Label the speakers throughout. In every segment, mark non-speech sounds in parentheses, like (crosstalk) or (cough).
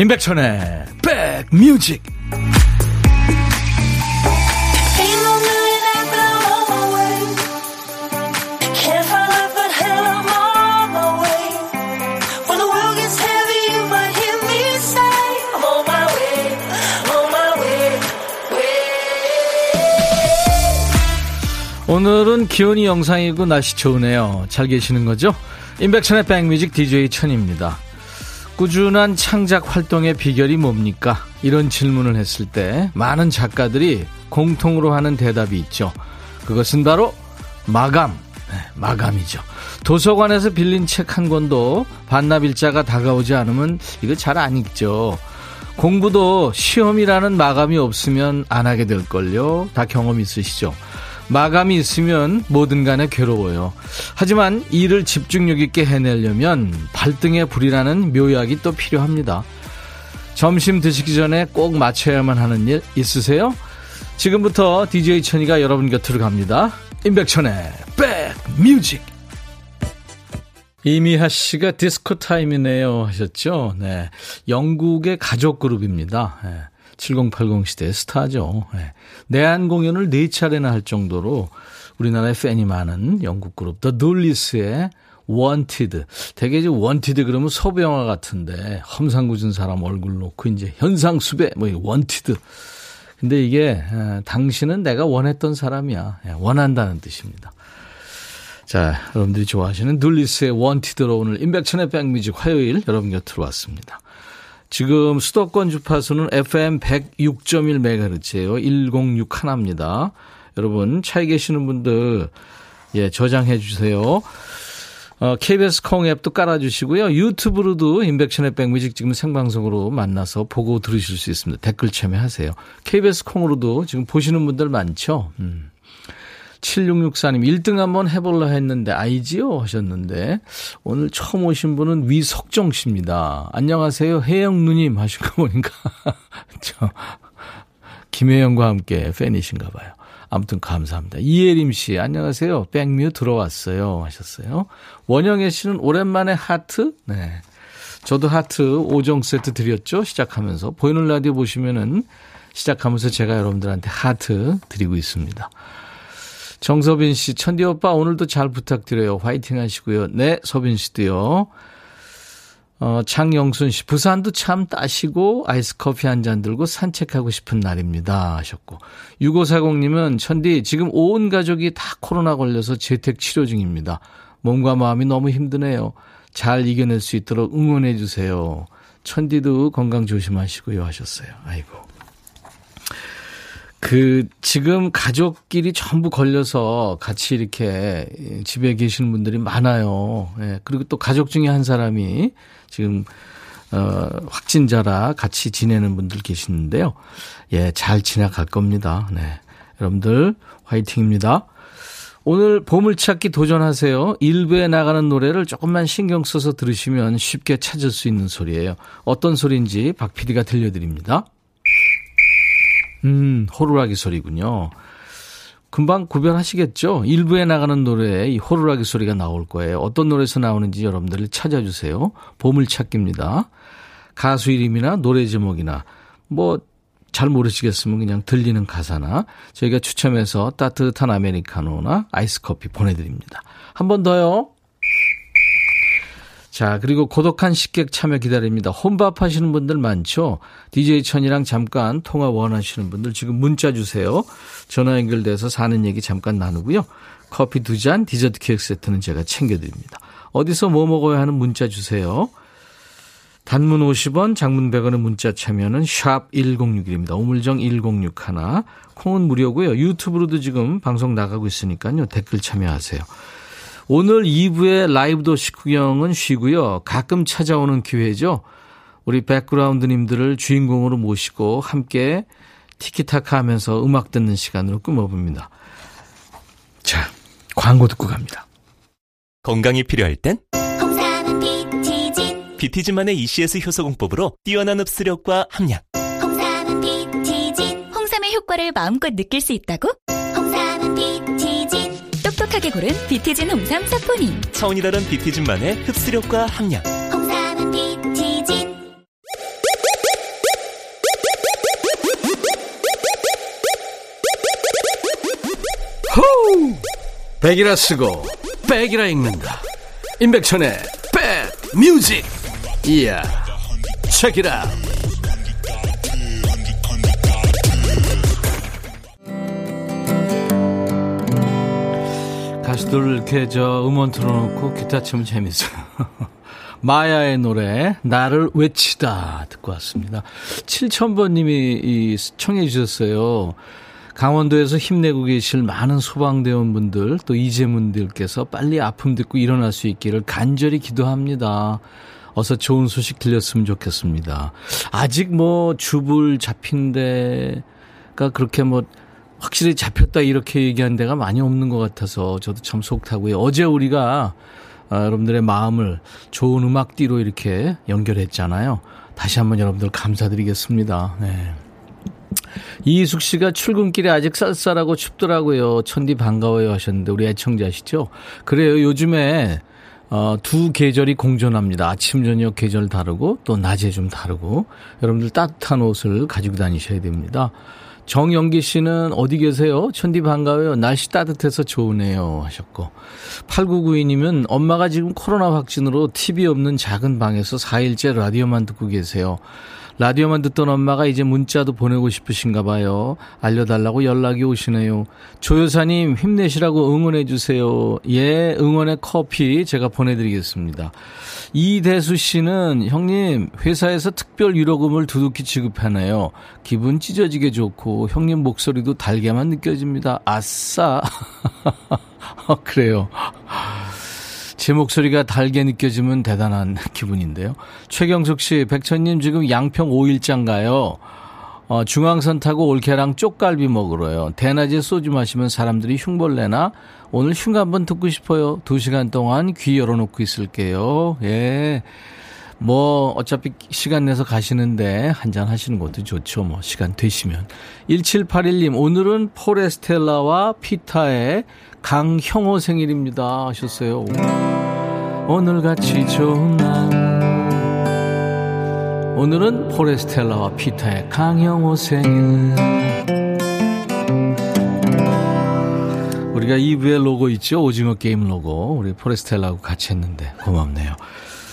Speaker 1: 임백천의 백뮤직 오늘은 기온이 영상이고 날씨 좋으네요. 잘 계시는 거죠? 임백천의 백뮤직 DJ 천입니다. 꾸준한 창작 활동의 비결이 뭡니까? 이런 질문을 했을 때 많은 작가들이 공통으로 하는 대답이 있죠. 그것은 바로 마감. 네, 마감이죠. 도서관에서 빌린 책 한 권도 반납일자가 다가오지 않으면 이거 잘 안 읽죠. 공부도 시험이라는 마감이 없으면 안 하게 될걸요. 다 경험 있으시죠? 마감이 있으면 뭐든 간에 괴로워요. 하지만 일을 집중력 있게 해내려면 발등에 불이라는 묘약이 또 필요합니다. 점심 드시기 전에 꼭 맞춰야만 하는 일 있으세요? 지금부터 DJ 천이가 여러분 곁으로 갑니다. 임백천의 백뮤직 이미하 씨가 디스코 타임이네요 하셨죠? 네. 영국의 가족 그룹입니다. 네. 7080 시대의 스타죠. 네. 내한 공연을 네 차례나 할 정도로 우리나라에 팬이 많은 영국 그룹 the 둘리스의 wanted. 되게 이제 wanted 그러면 서부 영화 같은데 험상궂은 사람 얼굴 놓고 이제 현상 수배 뭐 wanted. 근데 이게 당신은 내가 원했던 사람이야. 예, 원한다는 뜻입니다. 자, 여러분들이 좋아하시는 둘리스의 wanted로 오늘 임백천의 백music 화요일 여러분 곁으로 왔습니다. 지금 수도권 주파수는 FM 106.1MHz예요. 106 하나입니다. 여러분 차에 계시는 분들 예 저장해 주세요. 어, KBS 콩 앱도 깔아주시고요. 유튜브로도 인백션의 백뮤직 지금 생방송으로 만나서 보고 들으실 수 있습니다. 댓글 참여하세요. KBS 콩으로도 지금 보시는 분들 많죠. 음. 7664님, 1등 한번 해볼라 했는데, 아이지요? 하셨는데, 오늘 처음 오신 분은 위석정 씨입니다. 안녕하세요. 혜영 누님 하신 거 보니까, (laughs) 저, 김혜영과 함께 팬이신가 봐요. 아무튼 감사합니다. 이예림 씨, 안녕하세요. 백뮤 들어왔어요. 하셨어요. 원영애 씨는 오랜만에 하트? 네. 저도 하트 5종 세트 드렸죠? 시작하면서. 보이는 라디오 보시면은 시작하면서 제가 여러분들한테 하트 드리고 있습니다. 정서빈 씨, 천디 오빠 오늘도 잘 부탁드려요. 화이팅 하시고요. 네, 서빈 씨도요. 어, 장영순 씨, 부산도 참 따시고 아이스 커피 한 잔 들고 산책하고 싶은 날입니다. 하셨고. 6540님은 천디, 지금 온 가족이 다 코로나 걸려서 재택 치료 중입니다. 몸과 마음이 너무 힘드네요. 잘 이겨낼 수 있도록 응원해 주세요. 천디도 건강 조심하시고요. 하셨어요. 아이고. 그 지금 가족끼리 전부 걸려서 같이 이렇게 집에 계시는 분들이 많아요. 예. 그리고 또 가족 중에 한 사람이 지금 어 확진자라 같이 지내는 분들 계시는데요. 예, 잘 지나갈 겁니다. 네. 여러분들 화이팅입니다. 오늘 보물찾기 도전하세요. 일부에 나가는 노래를 조금만 신경 써서 들으시면 쉽게 찾을 수 있는 소리예요. 어떤 소리인지 박 PD가 들려드립니다. 음, 호루라기 소리군요. 금방 구별하시겠죠? 일부에 나가는 노래에 이 호루라기 소리가 나올 거예요. 어떤 노래에서 나오는지 여러분들 찾아주세요. 보물찾기입니다. 가수 이름이나 노래 제목이나 뭐 잘 모르시겠으면 그냥 들리는 가사나 저희가 추첨해서 따뜻한 아메리카노나 아이스 커피 보내드립니다. 한 번 더요. 자, 그리고 고독한 식객 참여 기다립니다. 혼밥 하시는 분들 많죠? DJ 천이랑 잠깐 통화 원하시는 분들 지금 문자 주세요. 전화 연결돼서 사는 얘기 잠깐 나누고요. 커피 두 잔, 디저트 케이크 세트는 제가 챙겨드립니다. 어디서 뭐 먹어야 하는 문자 주세요. 단문 50원, 장문 100원의 문자 참여는 샵 1061입니다. 오물정 1061. 콩은 무료고요. 유튜브로도 지금 방송 나가고 있으니까요. 댓글 참여하세요. 오늘 2부의 라이브 도시 구경은 쉬고요. 가끔 찾아오는 기회죠. 우리 백그라운드님들을 주인공으로 모시고 함께 티키타카 하면서 음악 듣는 시간으로 꾸며봅니다. 자, 광고 듣고 갑니다.
Speaker 2: 건강이 필요할 땐? 홍삼은 비티진. 비티진만의 ECS 효소공법으로 뛰어난 흡수력과 함량. 홍삼은
Speaker 3: 비티진. 홍삼의 효과를 마음껏 느낄 수 있다고? 홍삼은 비티진. 푸짐하게 고른 비티진 홍삼 사포닌.
Speaker 2: 차원이 다른 비티진만의 흡수력과 함량. 홍삼은 비티진. 호우!
Speaker 1: 백이라 쓰고 백이라 읽는다. 임백천의 백 music. 이야. 책이라. 가수들 이렇게 저 음원 틀어놓고 기타 치면 재밌어요 (laughs) 마야의 노래 나를 외치다 듣고 왔습니다 7000번님이 청해 주셨어요 강원도에서 힘내고 계실 많은 소방대원분들 또 이재문들께서 빨리 아픔 듣고 일어날 수 있기를 간절히 기도합니다. 어서 좋은 소식 들렸으면 좋겠습니다. 아직 뭐 주불 잡힌 데가 그렇게 뭐 확실히 잡혔다 이렇게 얘기한 데가 많이 없는 것 같아서 저도 참 속타고요. 어제 우리가 아, 여러분들의 마음을 좋은 음악 띠로 이렇게 연결했잖아요. 다시 한번 여러분들 감사드리겠습니다. 네. 이숙 씨가 출근길에 아직 쌀쌀하고 춥더라고요. 천디 반가워요 하셨는데 우리 애청자시죠? 그래요. 요즘에 어, 두 계절이 공존합니다. 아침, 저녁 계절 다르고 또 낮에 좀 다르고 여러분들 따뜻한 옷을 가지고 다니셔야 됩니다. 정영기 씨는 어디 계세요? 천디 반가워요. 날씨 따뜻해서 좋으네요. 하셨고. 8992님은 엄마가 지금 코로나 확진으로 TV 없는 작은 방에서 4일째 라디오만 듣고 계세요. 라디오만 듣던 엄마가 이제 문자도 보내고 싶으신가 봐요. 알려달라고 연락이 오시네요. 조여사님 힘내시라고 응원해 주세요. 예, 응원의 커피 제가 보내드리겠습니다. 이대수 씨는 형님 회사에서 특별 위로금을 두둑히 지급하네요. 기분 찢어지게 좋고 형님 목소리도 달게만 느껴집니다. 아싸. 어, (laughs) 그래요. 제 목소리가 달게 느껴지면 대단한 기분인데요. 최경숙 씨, 백천님 지금 양평 5일장 가요. 어, 중앙선 타고 올케랑 쪽갈비 먹으러요. 대낮에 소주 마시면 사람들이 흉벌내나? 오늘 흉 한번 듣고 싶어요. 두 시간 동안 귀 열어놓고 있을게요. 예. 뭐, 어차피 시간 내서 가시는데 한잔 하시는 것도 좋죠. 뭐, 시간 되시면. 1781님, 오늘은 포레스텔라와 피타의 강형호 생일입니다. 하셨어요. 오늘같이 좋은 날. 오늘은 포레스텔라와 피타의 강형호 생일. 우리가 2부의 로고 있죠? 오징어 게임 로고. 우리 포레스텔라하고 같이 했는데 고맙네요.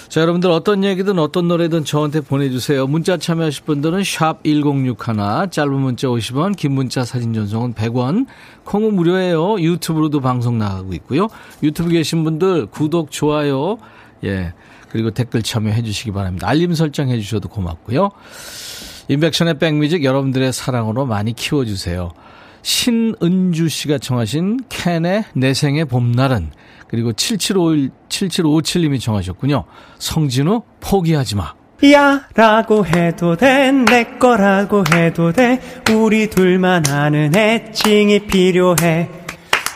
Speaker 1: 자, 여러분들 어떤 얘기든 어떤 노래든 저한테 보내주세요. 문자 참여하실 분들은 샵 1061, 짧은 문자 50원, 긴 문자 사진 전송은 100원, 콩은 무료예요. 유튜브로도 방송 나가고 있고요. 유튜브 계신 분들 구독, 좋아요, 예, 그리고 댓글 참여해 주시기 바랍니다. 알림 설정해 주셔도 고맙고요. 인백션의 백뮤직 여러분들의 사랑으로 많이 키워주세요. 신은주 씨가 청하신 캔의 내 생의 봄날은 그리고 7751, 7757님이 정하셨군요. 성진우, 포기하지 마.
Speaker 4: 야 라고 해도 돼 내 거라고 해도 돼 우리 둘만 아는 애칭이 필요해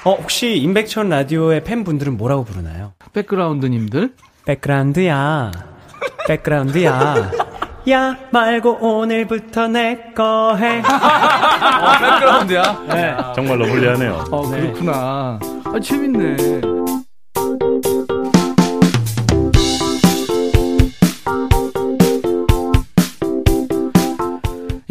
Speaker 4: 어 혹시 임백천 라디오의 팬분들은 뭐라고 부르나요?
Speaker 1: 백그라운드님들
Speaker 4: 백그라운드야 백그라운드야 야 말고 오늘부터 내 거 해. (laughs)
Speaker 1: 어, 백그라운드야?
Speaker 4: 네.
Speaker 5: 정말로 불리하네요.
Speaker 1: 어, 그렇구나. 아, 재밌네.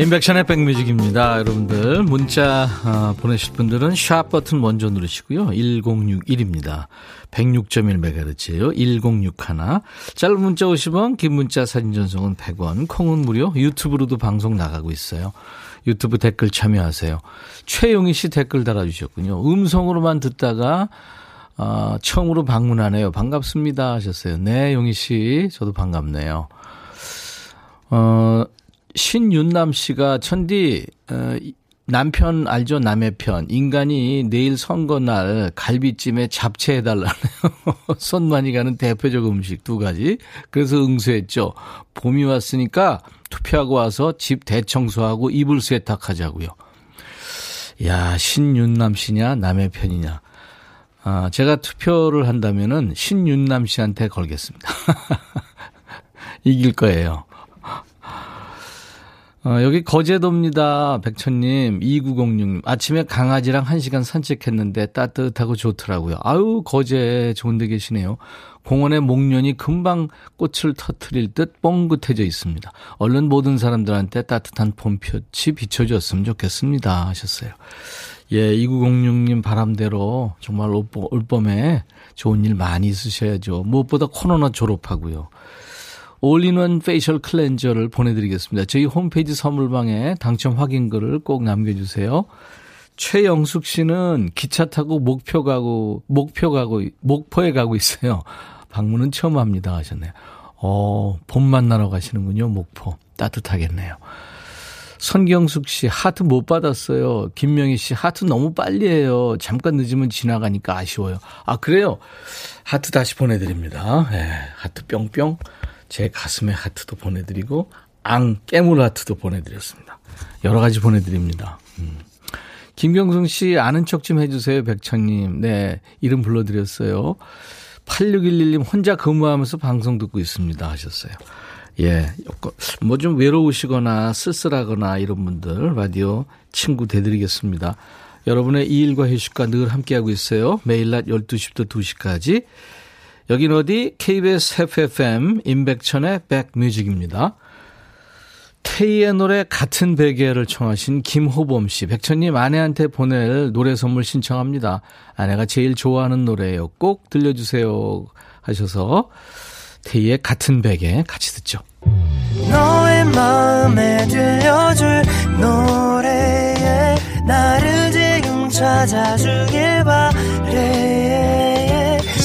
Speaker 1: 인백션의 백뮤직입니다. 여러분들 문자 어, 보내실 분들은 샵 버튼 먼저 누르시고요. 1061입니다. 106.1MHz예요. 1061. 짧은 문자 50원, 긴 문자 사진 전송은 100원, 콩은 무료, 유튜브로도 방송 나가고 있어요. 유튜브 댓글 참여하세요. 최용희 씨 댓글 달아주셨군요. 음성으로만 듣다가 어, 처음으로 방문하네요. 반갑습니다 하셨어요. 네, 용희 씨. 저도 반갑네요. 어, 신윤남 씨가 천디 어, 남편 알죠? 남의 편. 인간이 내일 선거 날 갈비찜에 잡채 해달라네요. (laughs) 손 많이 가는 대표적 음식 두 가지. 그래서 응수했죠. 봄이 왔으니까 투표하고 와서 집 대청소하고 이불 세탁하자고요. 야, 신윤남 씨냐, 남의 편이냐. 아, 제가 투표를 한다면은 신윤남 씨한테 걸겠습니다. (laughs) 이길 거예요. 어, 여기 거제도입니다. 백천님, 2906님. 아침에 강아지랑 1시간 산책했는데 따뜻하고 좋더라고요. 아유, 거제 좋은 데 계시네요. 공원에 목련이 금방 꽃을 터트릴 듯 뻥긋해져 있습니다. 얼른 모든 사람들한테 따뜻한 봄볕이 비춰줬으면 좋겠습니다. 하셨어요. 예, 2906님 바람대로 정말 올봄에 좋은 일 많이 있으셔야죠. 무엇보다 코로나 졸업하고요. all-in-one facial cleanser를 보내드리겠습니다. 저희 홈페이지 선물방에 당첨 확인글을 꼭 남겨주세요. 최영숙 씨는 기차 타고 목포 가고, 목포 가고, 목포에 가고 있어요. 방문은 처음 합니다 하셨네요. 어, 봄 만나러 가시는군요, 목포. 따뜻하겠네요. 선경숙 씨, 하트 못 받았어요. 김명희 씨, 하트 너무 빨리 해요. 잠깐 늦으면 지나가니까 아쉬워요. 아, 그래요? 하트 다시 보내드립니다. 예, 하트 뿅뿅. 제 가슴에 하트도 보내드리고, 앙, 깨물 하트도 보내드렸습니다. 여러 가지 보내드립니다. 음. 김경숙 씨, 아는 척 좀 해주세요, 백천님. 네, 이름 불러드렸어요. 8611님, 혼자 근무하면서 방송 듣고 있습니다. 하셨어요. 예, 뭐 좀 외로우시거나 쓸쓸하거나 이런 분들 라디오 친구 되드리겠습니다. 여러분의 이 일과 휴식과 늘 함께하고 있어요. 매일 낮 12시부터 2시까지. 여긴 어디? KBS FFM 임백천의 백뮤직입니다. 테이의 노래 같은 베개를 청하신 김호범 씨. 백천님 아내한테 보낼 노래 선물 신청합니다. 아내가 제일 좋아하는 노래예요. 꼭 들려주세요 하셔서 테이의 같은 베개 같이 듣죠. 너의 마음에 들려줄 노래에 나를 지금 찾아주길 바래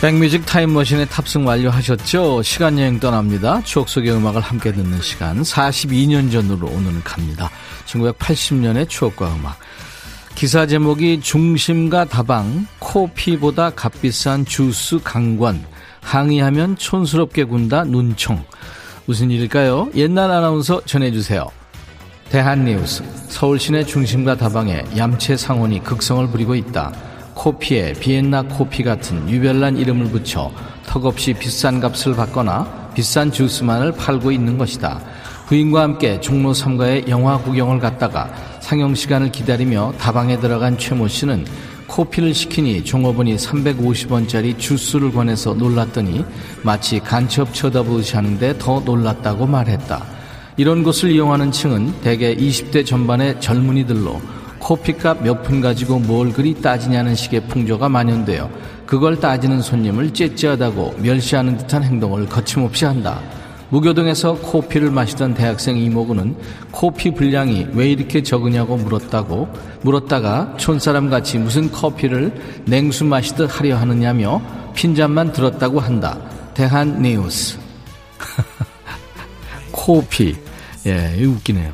Speaker 1: 백뮤직 타임머신에 탑승 완료하셨죠? 시간여행 떠납니다. 추억 속의 음악을 함께 듣는 시간 42년 전으로 오늘 갑니다. 1980년의 추억과 음악. 기사 제목이 중심과 다방, 코피보다 값비싼 주스 강권, 항의하면 촌스럽게 군다 눈총. 무슨 일일까요? 옛날 아나운서 전해주세요. 대한뉴스, 서울시내 중심과 다방에 얌체 상원이 극성을 부리고 있다. 코피에 비엔나 코피 같은 유별난 이름을 붙여 턱없이 비싼 값을 받거나 비싼 주스만을 팔고 있는 것이다. 부인과 함께 종로 3가에 영화 구경을 갔다가 상영 시간을 기다리며 다방에 들어간 최모 씨는 코피를 시키니 종업원이 350원짜리 주스를 권해서 놀랐더니 마치 간첩 쳐다보듯이 하는데 더 놀랐다고 말했다. 이런 곳을 이용하는 층은 대개 20대 전반의 젊은이들로 코피값 몇 푼 가지고 뭘 그리 따지냐는 식의 풍조가 만연되어 그걸 따지는 손님을 째째하다고 멸시하는 듯한 행동을 거침없이 한다. 무교동에서 코피를 마시던 대학생 이모군은 코피 분량이 왜 이렇게 적으냐고 물었다고 물었다가 촌사람같이 무슨 커피를 냉수 마시듯 하려 하느냐며 핀잔만 들었다고 한다. 대한 뉴스. 코피. (laughs) 예, 웃기네요.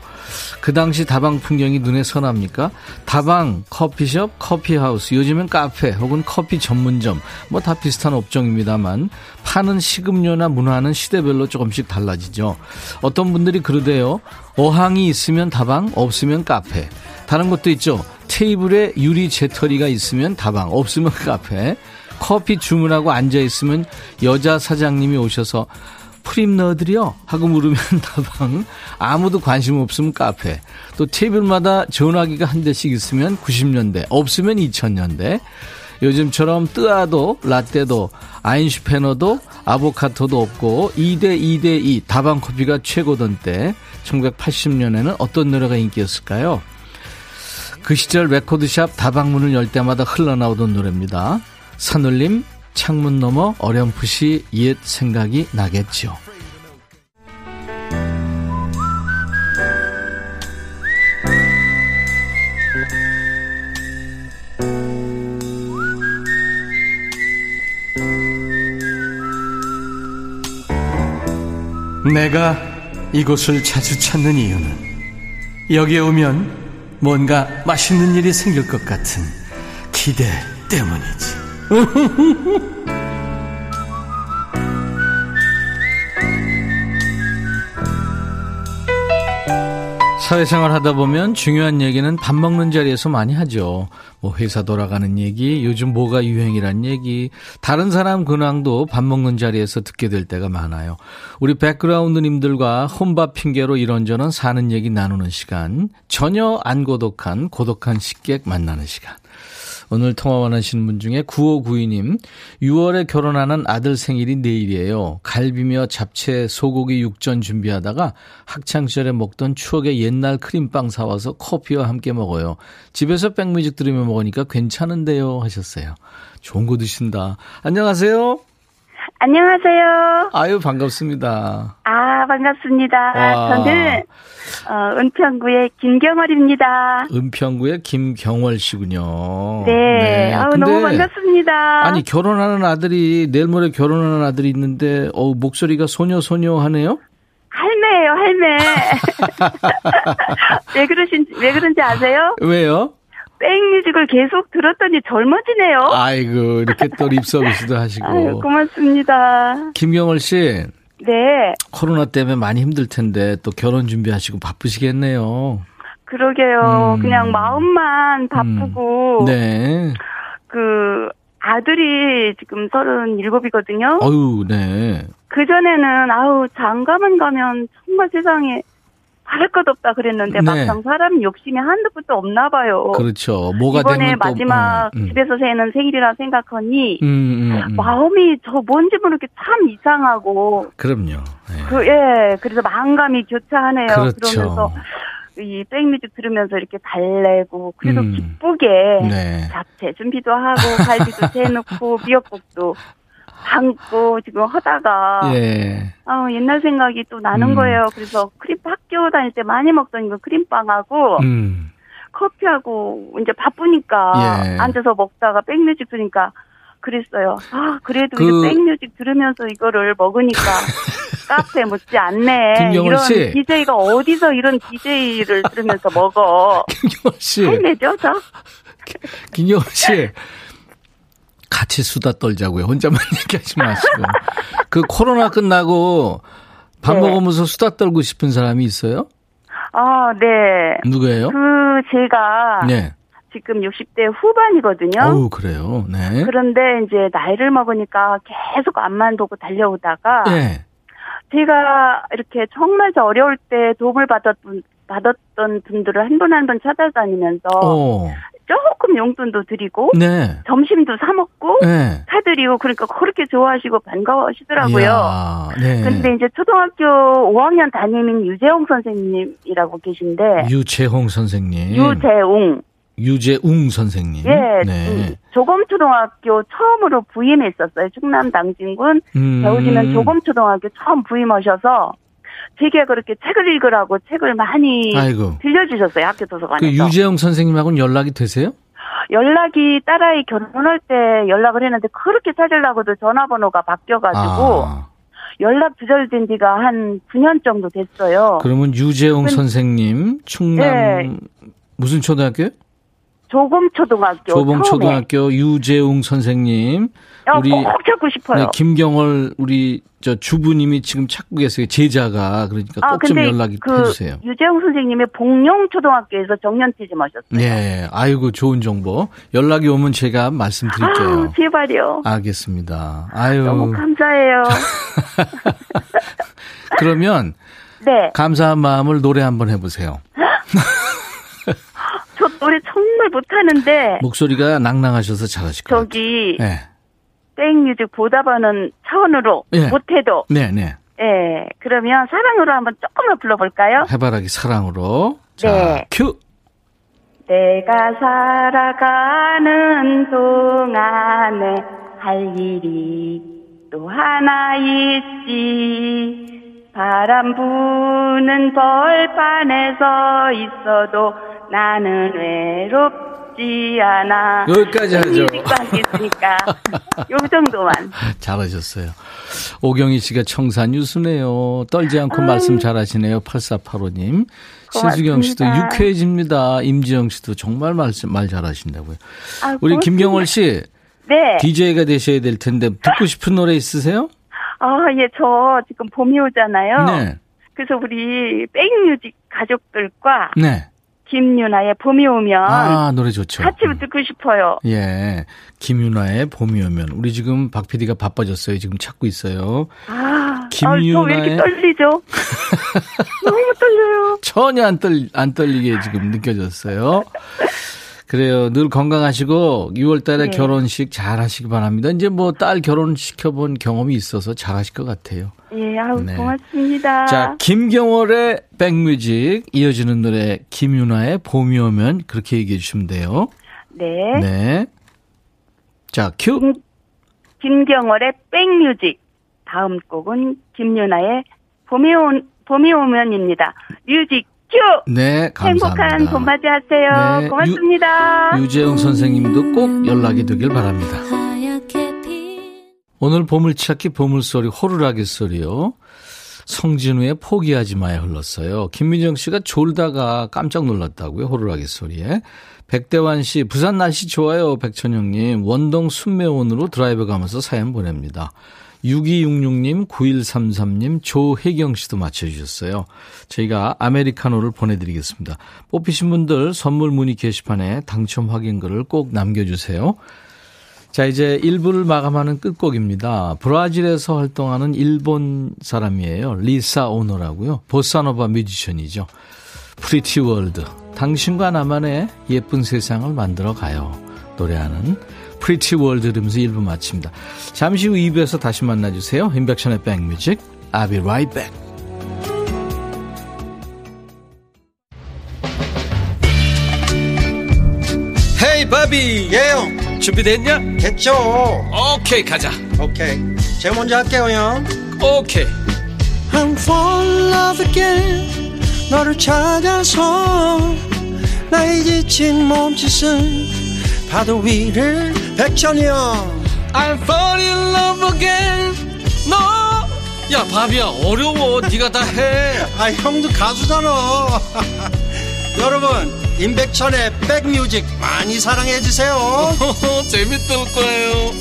Speaker 1: 그 당시 다방 풍경이 눈에 선합니까? 다방, 커피숍, 커피하우스, 요즘엔 카페 혹은 커피 전문점, 뭐 다 비슷한 업종입니다만 파는 식음료나 문화는 시대별로 조금씩 달라지죠. 어떤 분들이 그러대요. 어항이 있으면 다방, 없으면 카페. 다른 것도 있죠. 테이블에 유리 재터리가 있으면 다방, 없으면 (laughs) 카페. 커피 주문하고 앉아 있으면 여자 사장님이 오셔서 프림 넣어드려? 하고 물으면 (laughs) 다방. 아무도 관심 없으면 카페. 또 테이블마다 전화기가 한 대씩 있으면 90년대, 없으면 2000년대. 요즘처럼 뜨아도, 라떼도, 아인슈페너도, 아보카토도 없고 2대 2대 2 다방 커피가 최고던 때 1980년에는 어떤 노래가 인기였을까요? 그 시절 레코드샵 다방문을 열 때마다 흘러나오던 노래입니다. 산울림 창문 너머 어렴풋이 옛 생각이 나겠죠. 내가 이곳을 자주 찾는 이유는 여기에 오면 뭔가 맛있는 일이 생길 것 같은 기대 때문이지. (laughs) 사회생활 하다 보면 중요한 얘기는 밥 먹는 자리에서 많이 하죠. 뭐 회사 돌아가는 얘기, 요즘 뭐가 유행이란 얘기, 다른 사람 근황도 밥 먹는 자리에서 듣게 될 때가 많아요. 우리 백그라운드님들과 혼밥 핑계로 이런저런 사는 얘기 나누는 시간, 전혀 안 고독한 고독한 식객 만나는 시간. 오늘 통화 원하시는 분 중에 9592님, 6월에 결혼하는 아들 생일이 내일이에요. 갈비며 잡채, 소고기 육전 준비하다가 학창시절에 먹던 추억의 옛날 크림빵 사와서 커피와 함께 먹어요. 집에서 백뮤직 들으며 먹으니까 괜찮은데요. 하셨어요. 좋은 거 드신다. 안녕하세요.
Speaker 5: 안녕하세요.
Speaker 1: 아유, 반갑습니다.
Speaker 5: 아, 반갑습니다.
Speaker 1: 와.
Speaker 5: 저는, 어, 은평구의 김경월입니다.
Speaker 1: 은평구의 김경월 씨군요.
Speaker 5: 네. 아우,
Speaker 1: 근데
Speaker 5: 너무 반갑습니다.
Speaker 1: 아니, 결혼하는 아들이, 내일 모레 결혼하는 아들이 있는데, 어 목소리가 소녀, 소녀 하네요?
Speaker 5: 할매예요, 할매. (laughs) (laughs) 왜 그러신, 왜 그런지 아세요?
Speaker 1: 왜요?
Speaker 5: 백뮤직을 계속 들었더니 젊어지네요.
Speaker 1: 아이고, 이렇게 또 립서비스도 하시고.
Speaker 5: 아유, 고맙습니다.
Speaker 1: 김경월 씨,
Speaker 5: 네.
Speaker 1: 코로나 때문에 많이 힘들 텐데, 또 결혼 준비하시고 바쁘시겠네요.
Speaker 5: 그러게요.
Speaker 1: 음.
Speaker 5: 그냥 마음만 바쁘고.
Speaker 1: 네.
Speaker 5: 그, 아들이 지금 37이거든요.
Speaker 1: 어유 네.
Speaker 5: 그 전에는 아우 장가만 가면 정말 세상에 바랄 것 없다 그랬는데
Speaker 1: 네.
Speaker 5: 막상 사람 욕심이 한두 푼도 없나 봐요.
Speaker 1: 그렇죠. 뭐가
Speaker 5: 이번에
Speaker 1: 또.
Speaker 5: 마지막
Speaker 1: 음, 음.
Speaker 5: 집에서 새는 생일이라 생각하니
Speaker 1: 음, 음, 음.
Speaker 5: 마음이 저 뭔지 모르게 참 이상하고
Speaker 1: 그럼요. 네.
Speaker 5: 그 예 그래서 마음감이 교차하네요.
Speaker 1: 그렇죠.
Speaker 5: 그러면서 이 백뮤직 들으면서 이렇게 달래고 그래도
Speaker 1: 음.
Speaker 5: 기쁘게
Speaker 1: 네.
Speaker 5: 잡채 준비도 하고 갈비도 (laughs) 재놓고 미역국도 담고 지금 하다가
Speaker 1: 예.
Speaker 5: 아 옛날 생각이 또 나는
Speaker 1: 음.
Speaker 5: 거예요. 그래서 크림 학교 다닐 때 많이 먹던 이거 크림빵하고
Speaker 1: 음.
Speaker 5: 커피하고 이제 바쁘니까
Speaker 1: 예.
Speaker 5: 앉아서 먹다가 백뮤직 들으니까 그랬어요. 아 그래도
Speaker 1: 그-
Speaker 5: 이제 백뮤직 들으면서 이거를 먹으니까 (laughs) 카페 못지 않네.
Speaker 1: 김경월
Speaker 5: 이런
Speaker 1: 씨.
Speaker 5: DJ가 어디서 이런 DJ를 들으면서 먹어. (laughs)
Speaker 1: 김경월 씨.
Speaker 5: 할매죠 저?
Speaker 1: 김경월 씨. (laughs) 같이 수다 떨자고요. 혼자만 (laughs) 얘기하지 마시고. 그 코로나 끝나고 밥
Speaker 5: 네.
Speaker 1: 먹으면서 수다 떨고 싶은 사람이 있어요?
Speaker 5: 아 네.
Speaker 1: 누구예요?
Speaker 5: 그 제가
Speaker 1: 네.
Speaker 5: 지금 60대 후반이거든요.
Speaker 1: 어우, 그래요. 네.
Speaker 5: 그런데 이제 나이를 먹으니까 계속 앞만 보고 달려오다가
Speaker 1: 예.
Speaker 5: 제가 이렇게 정말 저 어려울 때 도움을 받았던 받았던 분들을 한 분 한 분 찾아다니면서
Speaker 1: 어.
Speaker 5: 조금 용돈도 드리고
Speaker 1: 네.
Speaker 5: 점심도 사 먹고
Speaker 1: 네.
Speaker 5: 사드리고 그러니까 그렇게 좋아하시고 반가워하시더라고요.
Speaker 1: 이야, 네.
Speaker 5: 근데 이제 초등학교 5학년 담임인 유재홍 선생님이라고 계신데
Speaker 1: 유재홍 선생님.
Speaker 5: 유재웅
Speaker 1: 유재웅 선생님.
Speaker 5: 예
Speaker 1: 네.
Speaker 5: 음, 조검초등학교 처음으로 부임했었어요 충남 당진군
Speaker 1: 음.
Speaker 5: 배우시는 조검초등학교 처음 부임하셔서 되게 그렇게 책을 읽으라고 책을 많이
Speaker 1: 아이고.
Speaker 5: 들려주셨어요 학교 도서관에서
Speaker 1: 그 유재홍 선생님하고는 연락이 되세요?
Speaker 5: 연락이 딸아이 결혼할 때 연락을 했는데 그렇게 찾으려고도 전화번호가 바뀌어가지고
Speaker 1: 아,
Speaker 5: 연락 두절된 지가 한 9년 정도 됐어요.
Speaker 1: 그러면 유재홍
Speaker 5: 근-
Speaker 1: 선생님 충남
Speaker 5: 네.
Speaker 1: 무슨 초등학교요?
Speaker 5: 조검초등학교
Speaker 1: 조봉
Speaker 5: 처음에
Speaker 1: 초등학교 유재웅 선생님.
Speaker 5: 어,
Speaker 1: 우리
Speaker 5: 꼭 찾고 싶어요.
Speaker 1: 네, 김경월 우리 저 주부님이 지금 찾고 계세요. 제자가 그러니까
Speaker 5: 아
Speaker 1: 꼭좀
Speaker 5: 근데
Speaker 1: 연락이
Speaker 5: 그
Speaker 1: 해주세요.
Speaker 5: 유재홍 선생님의 복룡초등학교에서 정년퇴직 하셨어요.
Speaker 1: 네, 아이고 좋은 정보. 연락이 오면 제가 말씀드릴게요.
Speaker 5: 아우, 제발요.
Speaker 1: 알겠습니다. 아유.
Speaker 5: 너무 감사해요. (laughs)
Speaker 1: 그러면
Speaker 5: 네,
Speaker 1: 감사한 마음을 노래 한번 해보세요. (laughs)
Speaker 5: 저 노래 정말 못하는데
Speaker 1: 목소리가 낭낭하셔서 잘하실 것 같아요.
Speaker 5: 저기
Speaker 1: 네,
Speaker 5: 백뮤직 보답하는 차원으로
Speaker 1: 예.
Speaker 5: 못해도
Speaker 1: 네, 네.
Speaker 5: 예 그러면 사랑으로 한번 조금만 불러볼까요?
Speaker 1: 해바라기 사랑으로. 자,
Speaker 5: 네.
Speaker 1: 큐.
Speaker 5: 내가 살아가는 동안에 할 일이 또 하나 있지. 바람 부는 벌판에 서 있어도 나는 외롭지 않아.
Speaker 1: 여기까지 하죠.
Speaker 5: 하겠으니까. (laughs) 요 정도만.
Speaker 1: 잘하셨어요. 오경희 씨가 청산 유수네요. 떨지 않고
Speaker 5: 아유.
Speaker 1: 말씀 잘하시네요. 8485님. 신수경 씨도. 유쾌해집니다. 임지영 씨도 정말 말씀 말 잘하신다고요.
Speaker 5: 아,
Speaker 1: 우리
Speaker 5: 고맙습니다.
Speaker 1: 김경월 씨
Speaker 5: 네.
Speaker 1: DJ가 되셔야 될 텐데 듣고 싶은 노래 있으세요?
Speaker 5: 아, 예, 저 지금 봄이 오잖아요.
Speaker 1: 네.
Speaker 5: 그래서 우리 백뮤직 가족들과
Speaker 1: 네.
Speaker 5: 김유나의 봄이 오면
Speaker 1: 아, 노래 좋죠.
Speaker 5: 같이
Speaker 1: 음.
Speaker 5: 듣고 싶어요.
Speaker 1: 예. 김윤아의 봄이 오면. 우리 지금 박 PD가 바빠졌어요. 지금 찾고 있어요.
Speaker 5: 아,
Speaker 1: 김유나의-
Speaker 5: 저왜 이렇게 떨리죠? (laughs) 너무 떨려요.
Speaker 1: 전혀 안, 떨, 안 떨리게 지금 느껴졌어요. 그래요. 늘 건강하시고 6월 달에
Speaker 5: 네.
Speaker 1: 결혼식 잘 하시기 바랍니다. 이제 뭐 딸 결혼시켜 본 경험이 있어서 잘 하실 것 같아요.
Speaker 5: 예, 아우,
Speaker 1: 네.
Speaker 5: 고맙습니다.
Speaker 1: 자, 김경월의 백뮤직 이어지는 노래 김윤아의 봄이 오면 그렇게 얘기해 주시면 돼요.
Speaker 5: 네.
Speaker 1: 네. 자, 큐.
Speaker 5: 김, 김경월의 백뮤직. 다음 곡은 김윤아의 봄이, 온, 봄이 오면입니다. 뮤직 큐!
Speaker 1: 네, 감사합니다.
Speaker 5: 행복한 봄 맞이 하세요.
Speaker 1: 네,
Speaker 5: 고맙습니다.
Speaker 1: 유재영 선생님도 꼭 연락이 되길 바랍니다. 오늘 보물찾기 보물소리 호루라기 소리요. 성진우의 포기하지 마가 흘렀어요. 김민정 씨가 졸다가 깜짝 놀랐다고요. 호루라기 소리에. 백대환 씨, 부산 날씨 좋아요. 백천영님, 원동 순매원으로 드라이브 가면서 사연 보냅니다. 6266님, 9133님, 조혜경 씨도 맞춰주셨어요. 저희가 아메리카노를 보내드리겠습니다. 뽑히신 분들 선물 문의 게시판에 당첨 확인글을 꼭 남겨주세요. 자, 이제 1부를 마감하는 끝곡입니다. 브라질에서 활동하는 일본 사람이에요. 리사 오노라고요. 보사노바 뮤지션이죠. Pretty World. 당신과 나만의 예쁜 세상을 만들어 가요. 노래하는 Pretty World 들으면서 1부 마칩니다. 잠시 후 2부에서 다시 만나주세요. 임백천의 백뮤직. I'll be right back. Hey Bobby
Speaker 6: 예 형
Speaker 1: 준비됐냐?
Speaker 6: 됐죠
Speaker 1: 오케이 가자
Speaker 6: 오케이 제가 먼저 할게요 형
Speaker 1: 오케이
Speaker 6: I'm fall in love again 너를 찾아서 나의 지친 몸짓은 파도 위를 백천이 형
Speaker 1: I'm fall in love again. 너야 바비야 어려워. 네가 다 해. (laughs)
Speaker 6: 아 형도 가수잖아. (laughs) 여러분 임백천의 백뮤직 많이 사랑해 주세요. (laughs)
Speaker 1: 재밌을 거예요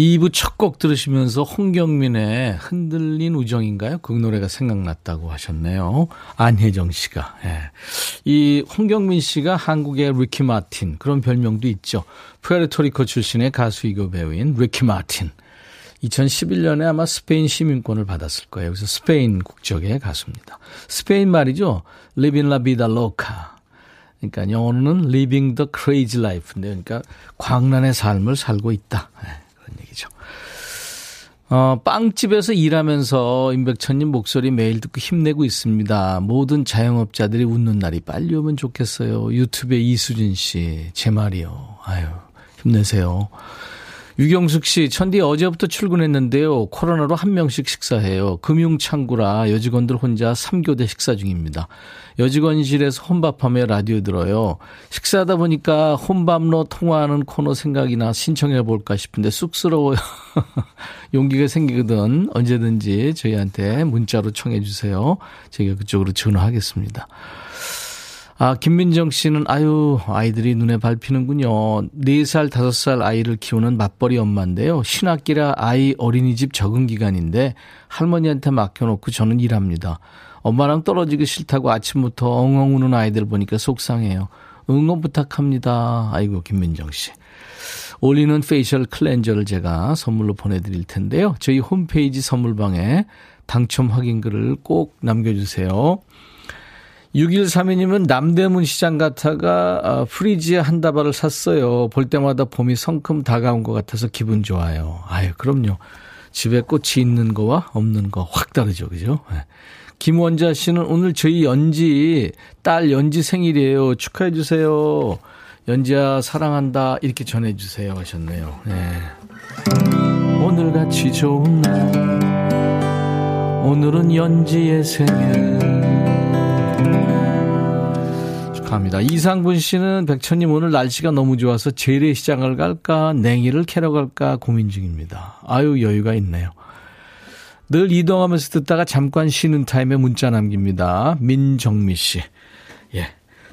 Speaker 1: 2부 첫 곡 들으시면서 홍경민의 흔들린 우정인가요? 그 노래가 생각났다고 하셨네요. 안혜정 씨가. 예. 이 홍경민 씨가 한국의 리키 마틴 그런 별명도 있죠. 푸에르토리코 출신의 가수이고 배우인 리키 마틴. 2011년에 아마 스페인 시민권을 받았을 거예요. 그래서 스페인 국적의 가수입니다. 스페인 말이죠. Living la vida loca. 그러니까 영어로는 Living the crazy life인데, 그러니까 광란의 삶을 살고 있다. 얘기죠. 어, 빵집에서 일하면서 임백천님 목소리 매일 듣고 힘내고 있습니다. 모든 자영업자들이 웃는 날이 빨리 오면 좋겠어요. 유튜브에 이수진 씨, 제 말이요. 아유, 힘내세요. 유경숙 씨, 천디 어제부터 출근했는데요. 코로나로 한 명씩 식사해요. 금융창구라 여직원들 혼자 3교대 식사 중입니다. 여직원실에서 혼밥하며 라디오 들어요. 식사하다 보니까 혼밥로 통화하는 코너 생각이나 신청해 볼까 싶은데 쑥스러워요. (laughs) 용기가 생기거든 언제든지 저희한테 문자로 청해 주세요. 저희가 그쪽으로 전화하겠습니다. 아, 김민정 씨는, 아유, 아이들이 눈에 밟히는군요. 4살, 5살 아이를 키우는 맞벌이 엄마인데요. 신학기라 아이 어린이집 적응 기간인데 할머니한테 맡겨놓고 저는 일합니다. 엄마랑 떨어지기 싫다고 아침부터 엉엉 우는 아이들 보니까 속상해요. 응원 부탁합니다. 아이고, 김민정 씨. all-in-one facial cleanser를 제가 선물로 보내드릴 텐데요. 저희 홈페이지 선물방에 당첨 확인글을 꼭 남겨주세요. 6132님은 남대문 시장 갔다가 어, 프리지어 한 다발을 샀어요. 볼 때마다 봄이 성큼 다가온 것 같아서 기분 좋아요. 아유, 그럼요. 집에 꽃이 있는 거와 없는 거 확 다르죠. 그죠? 네. 김원자 씨는 오늘 저희 연지, 딸 연지 생일이에요. 축하해주세요. 연지야, 사랑한다. 이렇게 전해주세요. 하셨네요. 네. 오늘같이 좋은 날. 오늘은 연지의 생일. 축하합니다. 이상분 씨는 백천님 오늘 날씨가 너무 좋아서 재래시장을 갈까, 냉이를 캐러 갈까 고민 중입니다. 아유, 여유가 있네요. 늘 이동하면서 듣다가 잠깐 쉬는 타임에 문자 남깁니다. 민정미 씨. 예.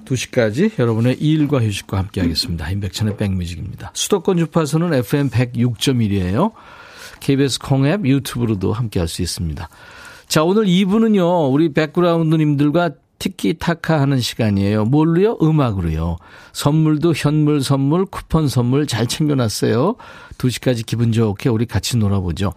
Speaker 1: 2시까지 여러분의 일과 휴식과 함께 하겠습니다. 임백천의 백뮤직입니다. 수도권 주파수는 FM 106.1이에요. KBS 콩앱 유튜브로도 함께 할 수 있습니다. 자, 오늘 2부는요, 우리 백그라운드님들과 티키타카 하는 시간이에요. 뭘로요? 음악으로요. 선물도 현물 선물, 쿠폰 선물 잘 챙겨놨어요. 2시까지 기분 좋게 우리 같이 놀아보죠.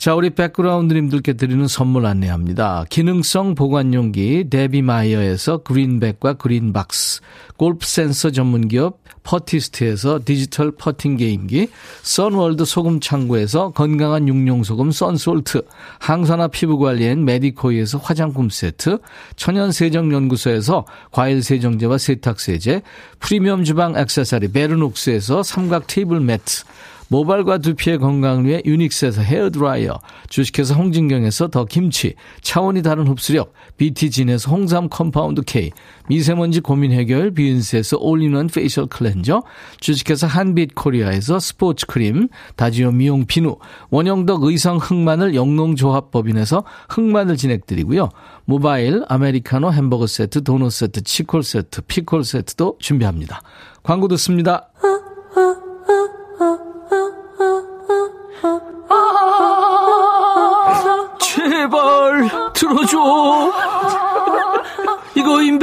Speaker 1: 자, 우리 백그라운드님들께 드리는 선물 안내합니다. 기능성 보관용기 데비마이어에서 그린백과 그린박스, 골프 센서 전문기업 퍼티스트에서 디지털 퍼팅 게임기, 선월드 소금 창고에서 건강한 용융소금 썬솔트, 항산화 피부관리엔 메디코이에서 화장품 세트, 천연세정연구소에서 과일세정제와 세탁세제, 프리미엄 주방 액세서리 베르녹스에서 삼각 테이블 매트, 모발과 두피의 건강을 위해 유닉스에서 헤어드라이어, 주식회사 홍진경에서 더 김치, 차원이 다른 흡수력, BT진에서 홍삼 compound K, 미세먼지 고민 해결 뷰인스에서 all-in-one facial cleanser, 주식회사 한빛 코리아에서 스포츠 크림, 다지오 미용 비누, 원형덕 의성 흑마늘 영농조합법인에서 흑마늘 진액 드리고요. 모바일, 아메리카노 햄버거 세트, 도넛 세트, 치콜 세트, 피콜 세트도 준비합니다. 광고 듣습니다.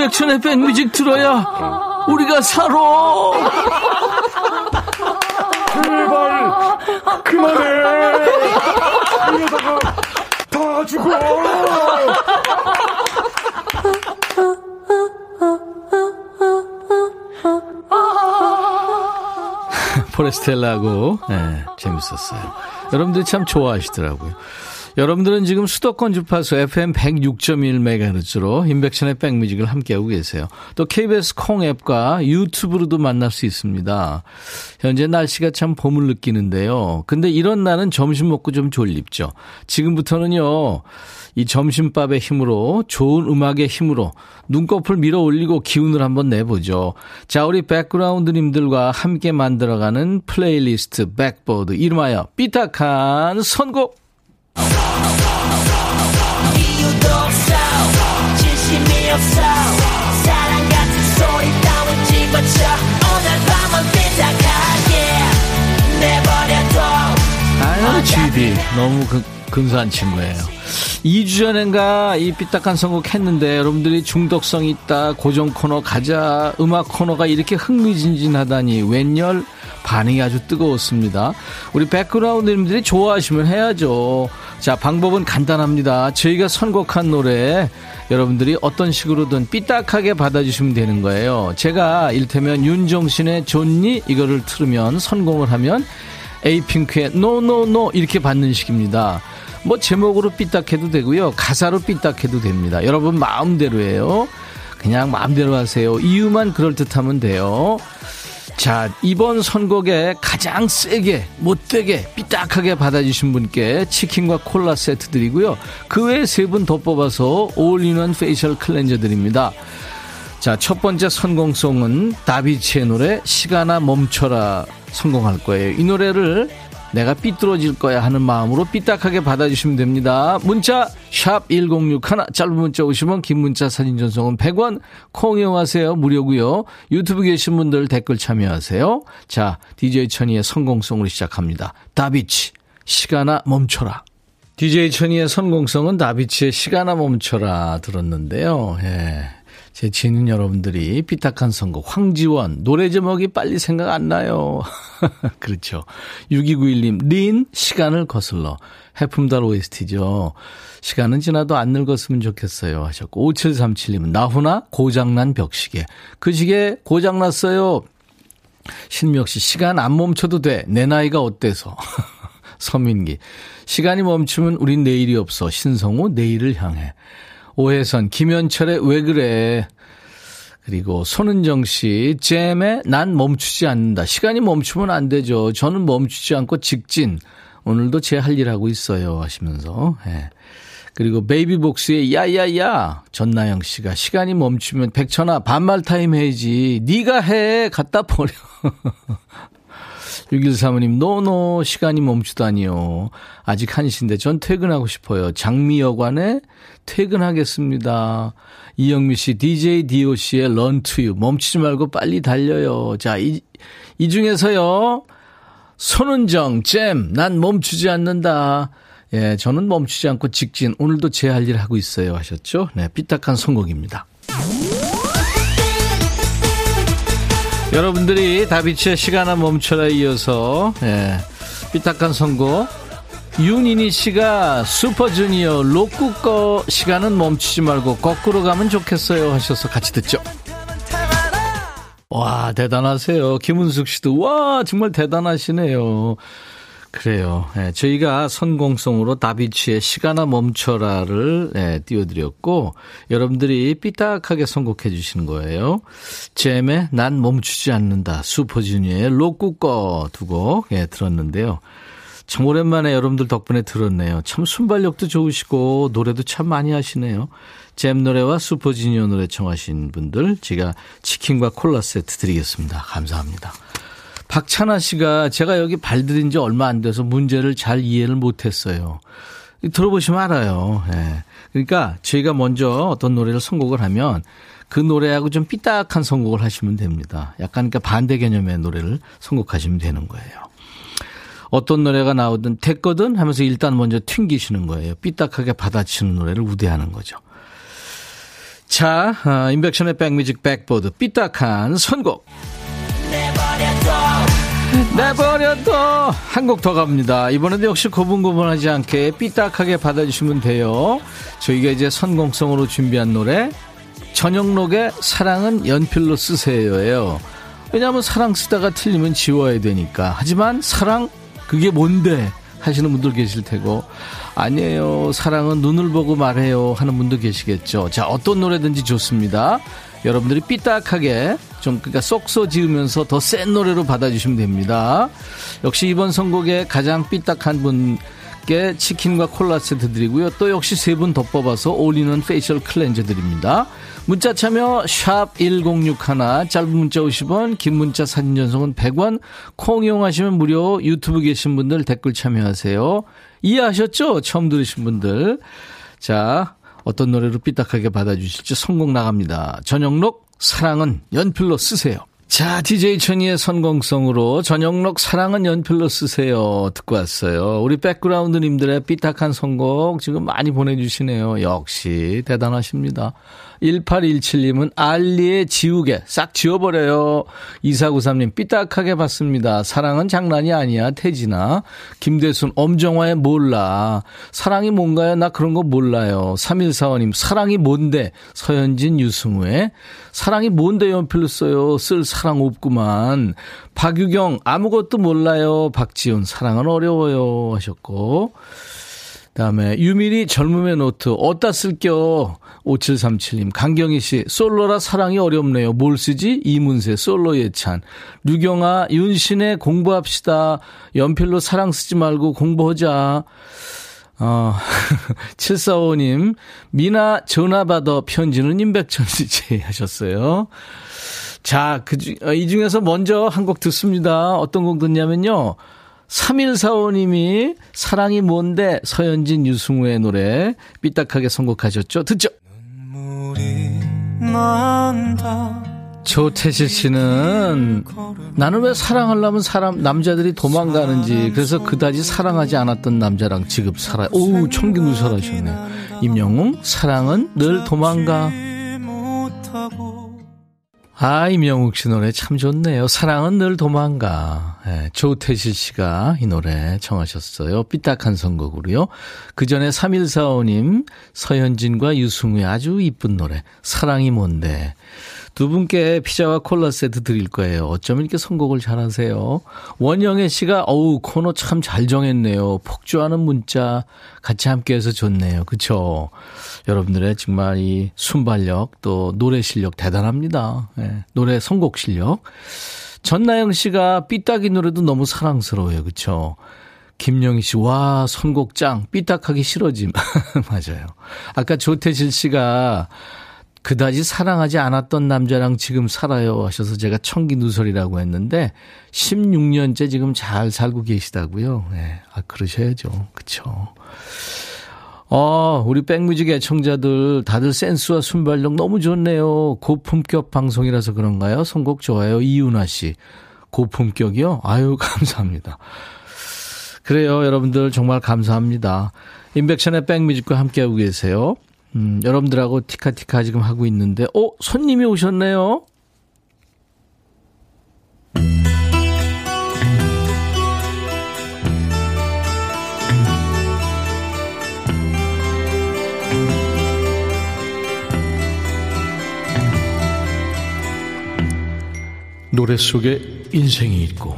Speaker 1: 이거 임백천의 백뮤직 들어야 우리가 살아.
Speaker 7: 제발 그만해. 이러다가 다 죽어.
Speaker 1: 포레스텔라고 네, 재밌었어요. 여러분들이 참 좋아하시더라고요. 여러분들은 지금 수도권 주파수 FM 106.1MHz로 인백션의 백뮤직을 함께하고 계세요. 또 KBS 콩 앱과 유튜브로도 만날 수 있습니다. 현재 날씨가 참 봄을 느끼는데요. 근데 이런 날은 점심 먹고 좀 졸립죠. 지금부터는요. 이 점심밥의 힘으로 좋은 음악의 힘으로 눈꺼풀 밀어 올리고 기운을 한번 내보죠. 자, 우리 백그라운드님들과 함께 만들어가는 플레이리스트 백보드 이름하여 삐딱한 선곡. 이유도 없어 진심이 없어 사랑 같은 소리 따윈 집어쳐 오늘 밤은 삐딱하게 내버려둬 아유, GD. 너무 그, 근사한 친구예요. 2주 전인가 이 삐딱한 선곡 했는데 여러분들이 중독성 있다, 고정 코너 가자, 음악 코너가 이렇게 흥미진진하다니 웬열 반응이 아주 뜨거웠습니다. 우리 백그라운드님들이 좋아하시면 해야죠. 자, 방법은 간단합니다. 저희가 선곡한 노래 여러분들이 어떤 식으로든 삐딱하게 받아주시면 되는 거예요. 제가 일테면 윤종신의 좋니 이거를 틀으면 선곡을 하면 에이핑크의 노노노 이렇게 받는 식입니다. 뭐 제목으로 삐딱해도 되고요. 가사로 삐딱해도 됩니다. 여러분 마음대로예요. 그냥 마음대로 하세요. 이유만 그럴듯하면 돼요. 자, 이번 선곡에 가장 세게, 못되게, 삐딱하게 받아주신 분께 치킨과 콜라 세트 드리고요. 그 외에 세 분 더 뽑아서 all-in-one facial cleanser 드립니다. 자, 첫 번째 선곡송은 다비치의 노래 시간아 멈춰라 선곡할 거예요. 이 노래를 내가 삐뚤어질 거야 하는 마음으로 삐딱하게 받아주시면 됩니다. 문자 sharp 1061, 짧은 문자 50원 긴 문자 사진 전송은 100원, 콩 이용하세요. 무료고요. 유튜브 계신 분들 댓글 참여하세요. 자, DJ 천이의 선곡송으로 시작합니다. 다비치, 시간아 멈춰라. DJ 천이의 성공성은 다비치의 시간아 멈춰라 들었는데요. 예. 제 지인 여러분들이 삐딱한 선곡, 황지원, 노래 제목이 빨리 생각 안 나요. (laughs) 그렇죠. 6291님, 린, 시간을 거슬러. 해품달 OST죠. 시간은 지나도 안 늙었으면 좋겠어요. 하셨고, 5737님은, 나훈아, 고장난 벽시계. 그 시계 고장났어요. 신미혁 씨, 시간 안 멈춰도 돼. 내 나이가 어때서. (laughs) 서민기. 시간이 멈추면 우린 내일이 없어. 신성우 내일을 향해. 오혜선 김현철의 왜 그래. 그리고 손은정 씨, 잼에 난 멈추지 않는다. 시간이 멈추면 안 되죠. 저는 멈추지 않고 직진. 오늘도 제 할 일 하고 있어요. 하시면서. 예. 그리고 베이비복스의 야야야 전나영 씨가 시간이 멈추면 백천아 반말 타임 해야지. 네가 해 갖다 버려. (laughs) 6135님, 노노, 시간이 멈추다니요. 아직 1시인데 전 퇴근하고 싶어요. 장미여관에 퇴근하겠습니다. 이영미 씨, DJ DOC의 런 투유. 멈추지 말고 빨리 달려요. 자, 이, 이 중에서요. 손은정, 잼, 난 멈추지 않는다. 예, 저는 멈추지 않고 직진. 오늘도 제 할 일 하고 있어요. 하셨죠? 네, 삐딱한 선곡입니다. 여러분들이 다비치의 시간아 멈춰라 이어서, 예, 삐딱한 선곡. 윤인희 씨가 슈퍼주니어 로쿠 거 시간은 멈추지 말고 거꾸로 가면 좋겠어요 하셔서 같이 듣죠. 와, 대단하세요. 김은숙 씨도, 와, 정말 대단하시네요. 그래요. 네, 저희가 선공성으로 다비치의 시간아 멈춰라를 네, 띄워드렸고, 여러분들이 삐딱하게 선곡해 주시는 거예요. 잼의 난 멈추지 않는다. 슈퍼주니어의 로꾸꺼 두곡 예, 들었는데요. 참 오랜만에 여러분들 덕분에 들었네요. 참 순발력도 좋으시고, 노래도 참 많이 하시네요. 잼 노래와 슈퍼주니어 노래 청하신 분들, 제가 치킨과 콜라 세트 드리겠습니다. 감사합니다. 박찬아 씨가 제가 여기 발들인 지 얼마 안 돼서 문제를 잘 이해를 못했어요. 들어보시면 알아요. 예. 그러니까 저희가 먼저 어떤 노래를 선곡을 하면 그 노래하고 좀 삐딱한 선곡을 하시면 됩니다. 약간 그러니까 반대 개념의 노래를 선곡하시면 되는 거예요. 어떤 노래가 나오든 됐거든 하면서 일단 먼저 튕기시는 거예요. 삐딱하게 받아치는 노래를 우대하는 거죠. 자, 어, 인백션의 백뮤직 백보드 삐딱한 선곡. 내버려둬 한 곡 더 갑니다. 이번에도 역시 고분고분하지 않게 삐딱하게 받아주시면 돼요. 저희가 이제 선공성으로 준비한 노래 전영록의 사랑은 연필로 쓰세요예요. 왜냐하면 사랑 쓰다가 틀리면 지워야 되니까. 하지만 사랑 그게 뭔데 하시는 분들 계실 테고 아니에요. 사랑은 눈을 보고 말해요 하는 분도 계시겠죠. 자 어떤 노래든지 좋습니다. 여러분들이 삐딱하게 좀 그러니까 쏙쏘 지으면서 더 센 노래로 받아주시면 됩니다. 역시 이번 선곡에 가장 삐딱한 분께 치킨과 콜라 세트 드리고요. 또 역시 세 분 더 뽑아서 올리는 facial cleanser 드립니다. 문자 참여 샵 1061, 짧은 문자 50원, 긴 문자 사진 전송은 100원, 콩 이용하시면 무료, 유튜브 계신 분들 댓글 참여하세요. 이해하셨죠? 처음 들으신 분들. 자, 어떤 노래로 삐딱하게 받아주실지 선곡 나갑니다. 전영록 사랑은 연필로 쓰세요. 자, DJ 천이의 선곡송으로 전영록 사랑은 연필로 쓰세요. 듣고 왔어요. 우리 백그라운드님들의 삐딱한 선곡 지금 많이 보내주시네요. 역시 대단하십니다. 1817님은 알리의 지우개 싹 지워버려요. 2493님 삐딱하게 봤습니다. 사랑은 장난이 아니야 태진아. 김대순 엄정화의 몰라. 사랑이 뭔가요? 나 그런 거 몰라요. 3145님 사랑이 뭔데? 서현진 유승우의 사랑이 뭔데 연필로 써요. 쓸 사랑 없구만. 박유경 아무것도 몰라요. 박지훈 사랑은 어려워요. 하셨고. 그다음에 유미리 젊음의 노트 어디다 쓸겨? 5737님 강경희 씨 솔로라 사랑이 어렵네요. 뭘 쓰지? 이문세 솔로 예찬. 류경아 윤시내 공부합시다. 연필로 사랑 쓰지 말고 공부하자. 어, (laughs) 745님, 미나 전화 받아 편지는 임백천 씨 하셨어요. 자, 그, 어, 이 중에서 먼저 한 곡 듣습니다. 어떤 곡 듣냐면요. 3145님이 사랑이 뭔데 서현진 유승우의 노래 삐딱하게 선곡하셨죠. 듣죠. 조태실 씨는 나는 왜 사랑하려면 사람 남자들이 도망가는지 그래서 그다지 사랑하지 않았던 남자랑 지금 살아. 오 청기누설하셨네. 임영웅 사랑은 늘 도망가. 아, 이명욱 씨 노래 참 좋네요. 사랑은 늘 도망가. 네, 조태실 씨가 이 노래 청하셨어요. 삐딱한 선곡으로요. 그 전에 3145님, 서현진과 유승우의 아주 이쁜 노래. 사랑이 뭔데. 두 분께 피자와 콜라 세트 드릴 거예요. 어쩜 이렇게 선곡을 잘하세요? 원영애 씨가 어우 코너 참 잘 정했네요. 폭주하는 문자 같이 함께해서 좋네요. 그쵸? 여러분들의 정말 이 순발력 또 노래 실력 대단합니다. 네, 노래 선곡 실력. 전나영 씨가 삐딱이 노래도 너무 사랑스러워요. 그쵸? 김영희 씨, 와, 선곡 짱. 삐딱하기 싫어짐. (laughs) 맞아요. 아까 조태실 씨가 그다지 사랑하지 않았던 남자랑 지금 살아요 하셔서 제가 청기 누설이라고 했는데 16년째 지금 잘 살고 계시다고요. 네. 아 그러셔야죠. 그렇죠. 어, 우리 백뮤직 애청자들 다들 센스와 순발력 너무 좋네요. 고품격 방송이라서 그런가요? 선곡 좋아요. 이윤아 씨. 고품격이요? 아유, (laughs) 감사합니다. 그래요. 여러분들 정말 감사합니다. 인백션의 백뮤직과 함께하고 계세요. 음, 여러분들하고 티카티카 지금 하고 있는데, 어, 손님이 오셨네요? 노래 속에 인생이 있고,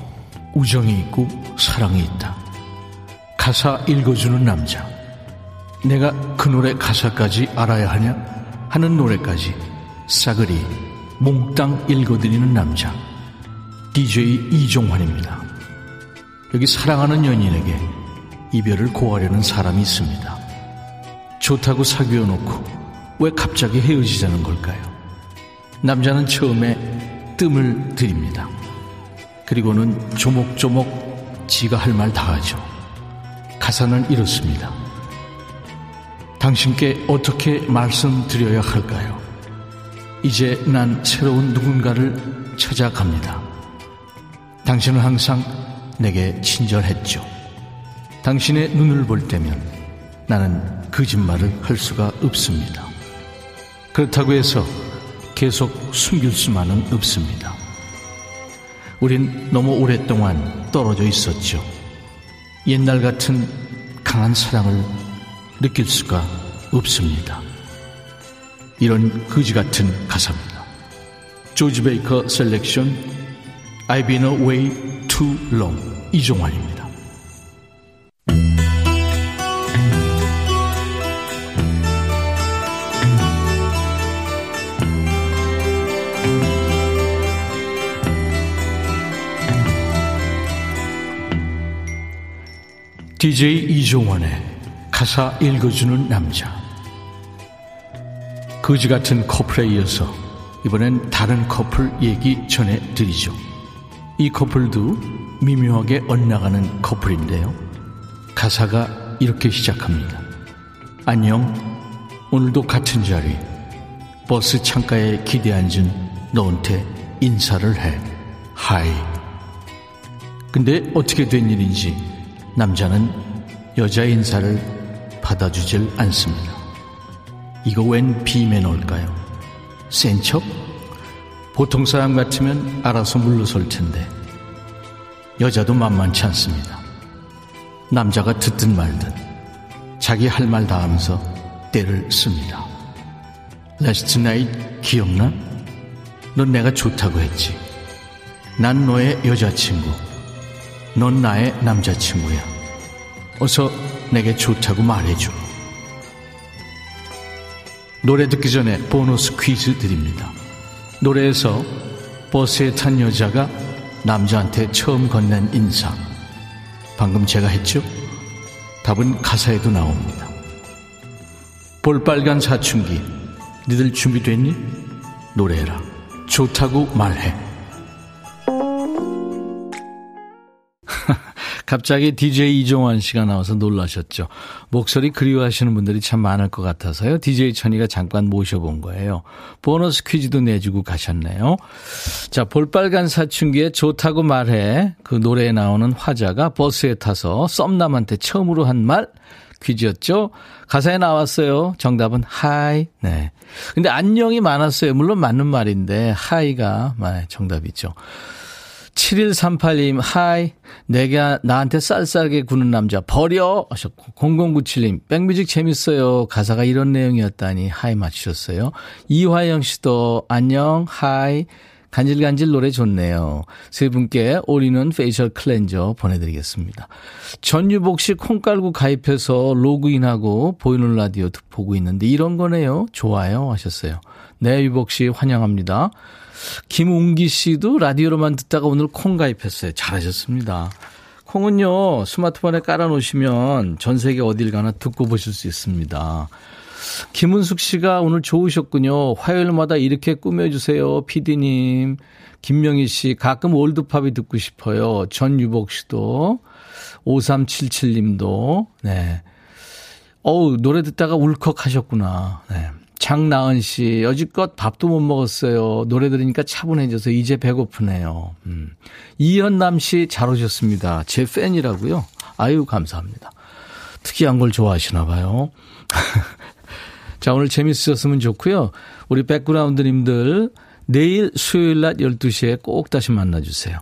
Speaker 1: 우정이 있고, 사랑이 있다. 가사 읽어주는 남자. 내가 그 노래 가사까지 알아야 하냐 하는 노래까지 싸그리 몽땅 읽어드리는 남자 DJ 이종환입니다. 여기 사랑하는 연인에게 이별을 고하려는 사람이 있습니다. 좋다고 사귀어 놓고 왜 갑자기 헤어지자는 걸까요? 남자는 처음에 뜸을 들입니다. 그리고는 조목조목 지가 할 말 다 하죠. 가사는 이렇습니다. 당신께 어떻게 말씀드려야 할까요? 이제 난 새로운 누군가를 찾아갑니다. 당신은 항상 내게 친절했죠. 당신의 눈을 볼 때면 나는 거짓말을 할 수가 없습니다. 그렇다고 해서 계속 숨길 수만은 없습니다. 우린 너무 오랫동안 떨어져 있었죠. 옛날 같은 강한 사랑을 느낄 수가 없습니다. 이런 거지 같은 가사입니다. 조지 베이커 셀렉션 I've been away too long 이종환입니다. DJ 이종환의 가사 읽어주는 남자. 거지 같은 커플에 이어서 이번엔 다른 커플 얘기 전해드리죠. 이 커플도 미묘하게 엇나가는 커플인데요. 가사가 이렇게 시작합니다. 안녕. 오늘도 같은 자리. 버스 창가에 기대 앉은 너한테 인사를 해. Hi. 근데 어떻게 된 일인지 남자는 여자 인사를 받아주질 않습니다. 이거 웬 비매너일까요? 센 척? 보통 사람 같으면 알아서 물러설 텐데 여자도 만만치 않습니다. 남자가 듣든 말든 자기 할 말 다 하면서 떼를 씁니다. Last night 기억나? 넌 내가 좋다고 했지. 난 너의 여자친구. 넌 나의 남자친구야. 어서 내게 좋다고 말해줘. 노래 듣기 전에 보너스 퀴즈 드립니다. 노래에서 버스에 탄 여자가 남자한테 처음 건넨 인사. 방금 제가 했죠? 답은 가사에도 나옵니다. 볼빨간 사춘기. 니들 준비됐니? 노래해라. 좋다고 말해. 갑자기 DJ 이종환 씨가 나와서 놀라셨죠. 목소리 그리워하시는 분들이 참 많을 것 같아서요. DJ 천이가 잠깐 모셔본 거예요. 보너스 퀴즈도 내주고 가셨네요. 자, 볼빨간 사춘기에 좋다고 말해. 그 노래에 나오는 화자가 버스에 타서 썸남한테 처음으로 한 말, 퀴즈였죠? 가사에 나왔어요. 정답은 하이. 네. 근데 안녕이 많았어요. 물론 맞는 말인데 하이가 정답이죠. 7138님, Hi. 내가 나한테 쌀쌀하게 구는 남자, 버려! 하셨고, 0097님, back music 재밌어요. 가사가 이런 내용이었다니, Hi 맞추셨어요. 이화영 씨도, 안녕, Hi. 간질간질 노래 좋네요. 세 분께 올리는 facial cleanser 보내드리겠습니다. 전유복 씨 콩 깔고 가입해서 로그인하고 보이는 라디오 보고 있는데 이런 거네요. 좋아요 하셨어요. 네, 유복 씨 환영합니다. 김웅기 씨도 라디오로만 듣다가 오늘 콩 가입했어요. 잘하셨습니다. 콩은요, 스마트폰에 깔아놓으시면 전 세계 어딜 가나 듣고 보실 수 있습니다. 김은숙 씨가 오늘 좋으셨군요. 화요일마다 이렇게 꾸며주세요. 피디님. 김명희 씨, 가끔 올드팝이 듣고 싶어요. 전유복 씨도. 5377님도. 네. 어우, 노래 듣다가 울컥 하셨구나. 네. 장나은 씨, 여지껏 밥도 못 먹었어요. 노래 들으니까 차분해져서 이제 배고프네요. 음. 이현남 씨, 잘 오셨습니다. 제 팬이라고요. 아유, 감사합니다. 특이한 걸 좋아하시나 봐요. (laughs) 자, 오늘 재밌으셨으면 좋고요. 우리 백그라운드님들 내일 수요일 낮 12시에 꼭 다시 만나주세요.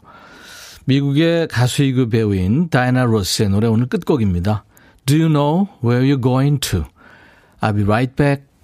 Speaker 1: 미국의 가수이그 배우인 다이나 로스의 노래 오늘 끝곡입니다. Do you know where you're going to? I'll be right back.